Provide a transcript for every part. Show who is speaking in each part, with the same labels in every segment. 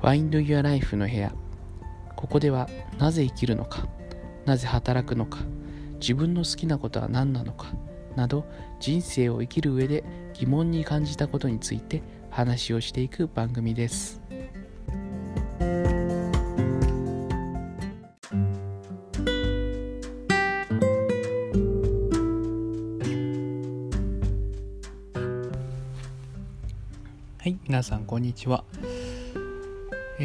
Speaker 1: Find Your Life の部屋。ここではなぜ生きるのかなぜ働くのか自分の好きなことは何なのかなど人生を生きる上で疑問に感じたことについて話をしていく番組です。はい皆さんこんにちは、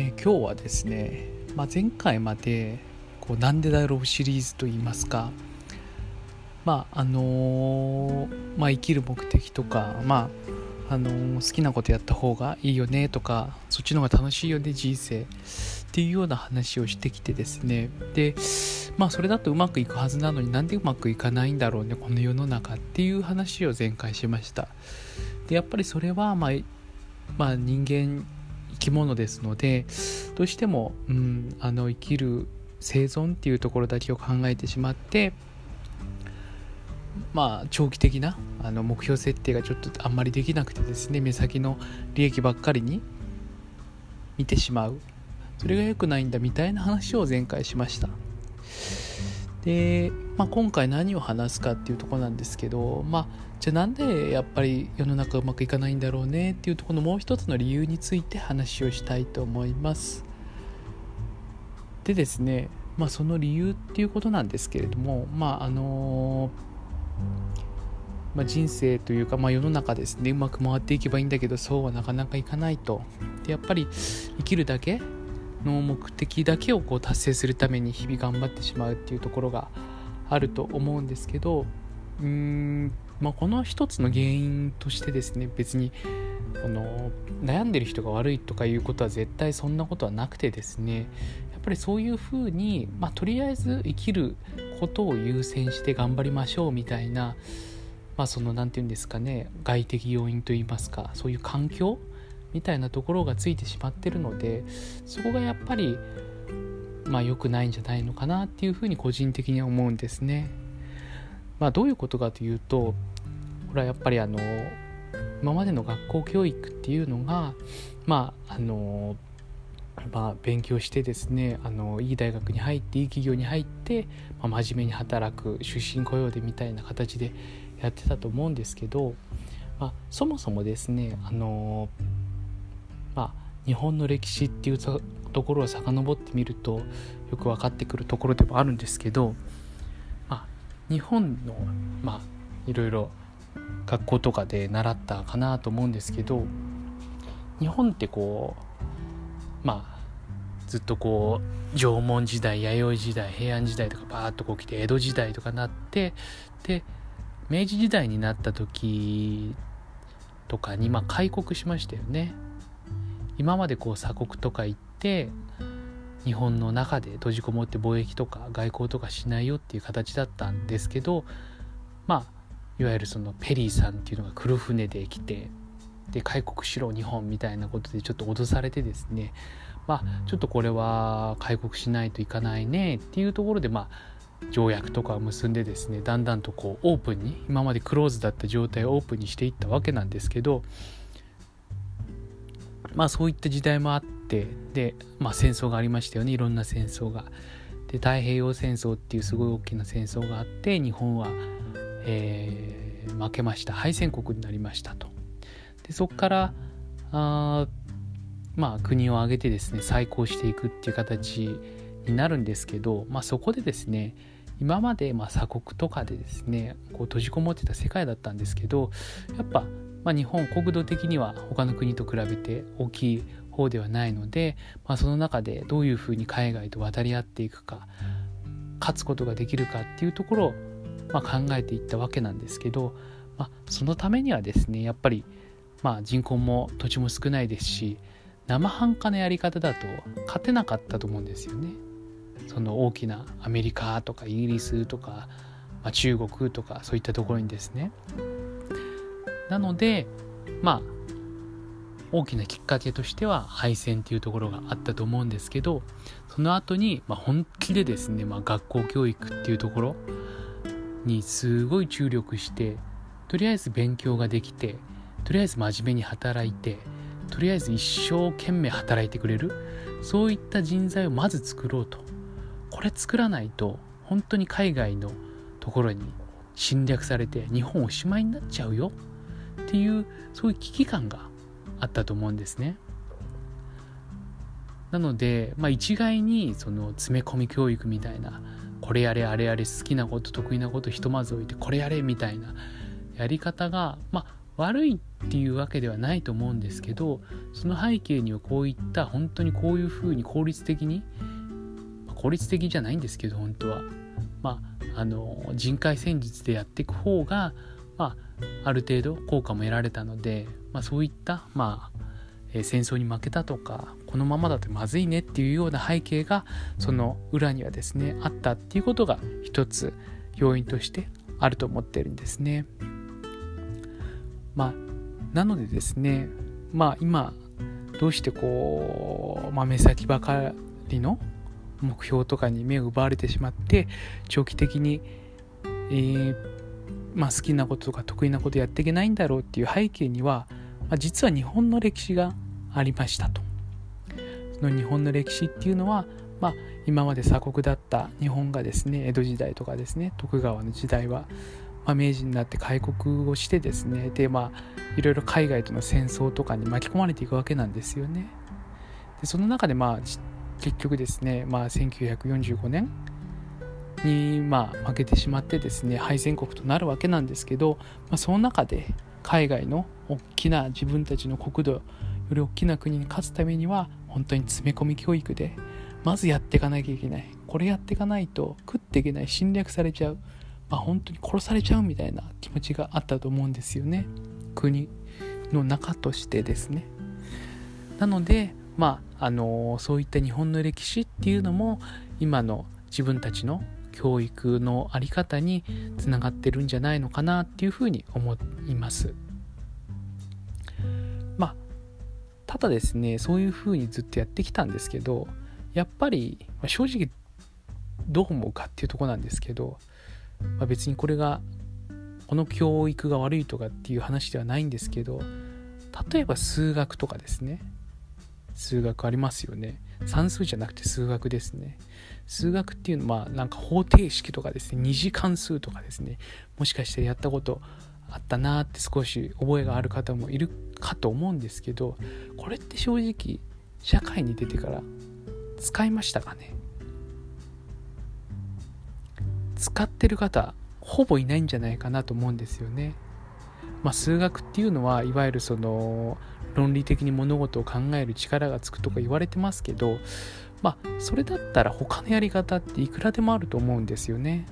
Speaker 1: えー今日はですね、まあ、前回までこうなんでだろうシリーズといいますかまああのーまあ、生きる目的とか、まああのー好きなことやった方がいいよねとかそっちの方が楽しいよね人生っていうような話をしてきてですね。でまあそれだとうまくいくはずなのになんでうまくいかないんだろうねこの世の中っていう話を前回しました。でやっぱりそれはまあまあ人間き物ですのでどうしても、うん、あの生きる生存っていうところだけを考えてしまってまあ長期的なあの目標設定がちょっとあんまりできなくてですね目先の利益ばっかりに見てしまう。それが良くないんだみたいな話を前回しました。で、まあ、今回何を話すかっていうところなんですけどまあじゃあなんでやっぱり世の中うまくいかないんだろうねっていうところのもう一つの理由について話をしたいと思います。でですねまあその理由っていうことなんですけれどもまああのまあ、人生というか、まあ、世の中ですねうまく回っていけばいいんだけどそうはなかなかいかないと。でやっぱり生きるだけの目的だけをこう達成するために日々頑張ってしまうっていうところがあると思うんですけどうーん、まあ、この一つの原因としてですね別にこの悩んでる人が悪いとかいうことは絶対そんなことはなくてですねやっぱりそういうふうに、まあ、とりあえず生きることを優先して頑張りましょうみたいなまあその何て言うんですかね外的要因といいますかそういう環境みたいなところがついてしまってるのでそこがやっぱりまあ良くないんじゃないのかなっていうふうに個人的には思うんですね。まあどういうことかというとこれはやっぱりあの今までの学校教育っていうのがまああのまあ、勉強してですねあのいい大学に入っていい企業に入って、まあ、真面目に働く終身雇用でみたいな形でやってたと思うんですけど、まあ、そもそもですねあの、まあ、日本の歴史っていうところを遡ってみるとよく分かってくるところでもあるんですけど、まあ、日本のまあいろいろ学校とかで習ったかなと思うんですけど日本ってこうまあずっとこう縄文時代弥生時代平安時代とかバーッとこう来て江戸時代とかなってで明治時代になった時とかにまあ開国しましたよね。今までこう鎖国とか行って日本の中で閉じこもって貿易とか外交とかしないよっていう形だったんですけどまあいわゆるそのペリーさんっていうのが黒船で来てで開国しろ日本みたいなことでちょっと脅されてですねまあちょっとこれは開国しないといかないねっていうところでまあ条約とかを結んでですねだんだんとこうオープンに今までクローズだった状態をオープンにしていったわけなんですけどまあそういった時代もあってで、まあ、戦争がありましたよねいろんな戦争が。で太平洋戦争っていうすごい大きな戦争があって日本は、えー負けました敗戦国になりましたと。でそこからあまあ国を挙げてですね再興していくっていう形になるんですけど、まあ、そこでですね今までま鎖国とかでですねこう閉じこもってた世界だったんですけどやっぱ、ま、日本国土的には他の国と比べて大きい方ではないので、まあ、その中でどういうふうに海外と渡り合っていくか勝つことができるかっていうところを、まあ、考えていったわけなんですけど、まあ、そのためにはですねやっぱり、まあ、人口も土地も少ないですし生半可なやり方だと勝てなかったと思うんですよね。その大きなアメリカとかイギリスとか、まあ、中国とかそういったところにですね。なのでまあ大きなきっかけとしては敗戦っていうところがあったと思うんですけどその後にま本気でですね、まあ、学校教育っていうところにすごい注力してとりあえず勉強ができてとりあえず真面目に働いてとりあえず一生懸命働いてくれるそういった人材をまず作ろうと。これ作らないと本当に海外のところに侵略されて日本おしまいになっちゃうよっていうそういう危機感があったと思うんですね。なので、まあ、一概にその詰め込み教育みたいなこれやれあれやれ好きなこと得意なことひとまず置いてこれやれみたいなやり方が、まあ、悪いっていうわけではないと思うんですけどその背景にはこういった本当にこういうふうに効率的にま効率的じゃないんですけど本当はまああの人海戦術でやっていく方が、まあ、ある程度効果も得られたので、まあ、そういった、まあえー、戦争に負けたとかこのままだとまずいねっていうような背景がその裏にはですねあったっていうことが一つ要因としてあると思ってるんですね。まあなのでですねまあ今どうしてこう、まあ、目先ばかりの目標とかに目を奪われてしまって長期的に、えー、まあ、好きなこととか得意なことやっていけないんだろうっていう背景には、まあ、実は日本の歴史がありましたと。その日本の歴史っていうのは、まあ、今まで鎖国だった日本がですね江戸時代とかですね徳川の時代は、まあ、明治になって開国をしてですねでまあいろいろ海外との戦争とかに巻き込まれていくわけなんですよね。でその中でまあ結局ですね、まあ、1945年にまあ負けてしまってですね敗戦国となるわけなんですけど、まあ、その中で海外の大きな自分たちの国土より大きな国に勝つためには本当に詰め込み教育でまずやっていかなきゃいけない。これやっていかないと食っていけない。侵略されちゃう、まあ、本当に殺されちゃうみたいな気持ちがあったと思うんですよね。国の中としてですね。なのでまああのそういった日本の歴史っていうのも今の自分たちの教育の在り方につながってるんじゃないのかなっていうふうに思います。まあただですねそういうふうにずっとやってきたんですけどやっぱり、ま、正直どう思うかっていうとこなんですけど、まあ、別にこれがこの教育が悪いとかっていう話ではないんですけど例えば数学とかですね。数学ありますよね。算数じゃなくて数学ですね。数学っていうのはなんか方程式とかですね二次関数とかですねもしかしてやったことあったなって少し覚えがある方もいるかと思うんですけどこれって正直社会に出てから使いましたかね？使ってる方ほぼいないんじゃないかなと思うんですよね。まあ、数学っていうのはいわゆるその論理的に物事を考える力がつくとか言われてますけどまあそれだったら他のやり方っていくらでもあると思うんですよね。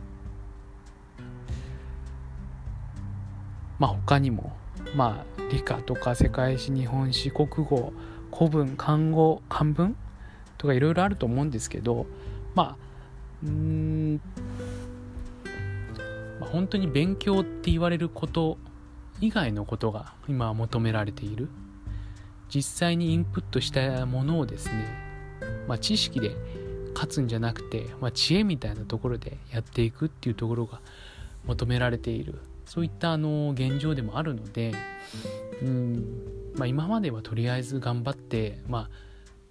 Speaker 1: まあ他にもまあ理科とか世界史日本史国語古文漢語漢文とかいろいろあると思うんですけどまあうんま、本当に勉強って言われること以外のことが今は求められている実際にインプットしたものをですね、まあ、知識で勝つんじゃなくて、まあ、知恵みたいなところでやっていくっていうところが求められている。そういったあの現状でもあるのでうん、まあ、今まではとりあえず頑張って、まあ、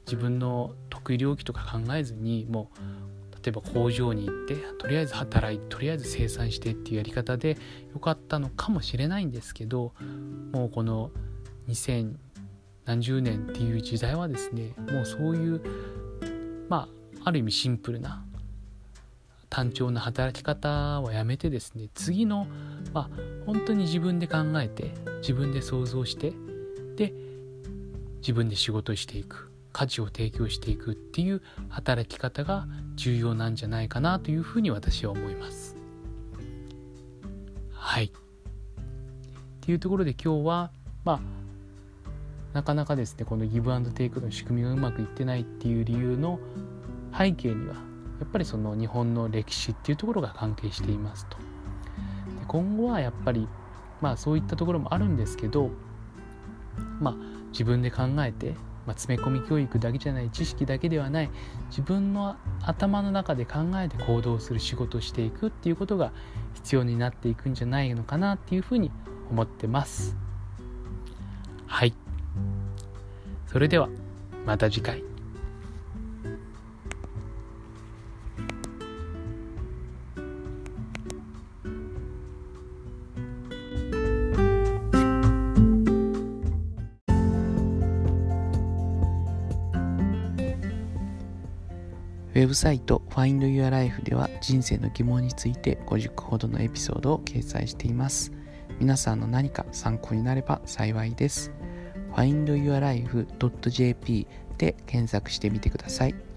Speaker 1: 自分の得意領域とか考えずにもう例えば工場に行ってとりあえず働いてとりあえず生産してっていうやり方でよかったのかもしれないんですけどもうこの2000何十年っていう時代はですねもうそういうまあある意味シンプルな単調な働き方はやめてですね次の、まあ、本当に自分で考えて自分で想像してで自分で仕事していく価値を提供していくっていう働き方が重要なんじゃないかなというふうに私は思います。はい。っていうところで今日はまあなかなかですねこのギブアンドテイクの仕組みがうまくいってないっていう理由の背景にはやっぱりその日本の歴史っていうところが関係していますと。で今後はやっぱりまあそういったところもあるんですけどまあ自分で考えて、まあ、詰め込み教育だけじゃない知識だけではない自分の頭の中で考えて行動する仕事をしていくっていうことが必要になっていくんじゃないのかなっていうふうに思ってます。はい。それではまた次回ウェブサイト Find Your Life では人生の疑問について50個ほどのエピソードを掲載しています。皆さんの何か参考になれば幸いです。findyourlife.jp で検索してみてください。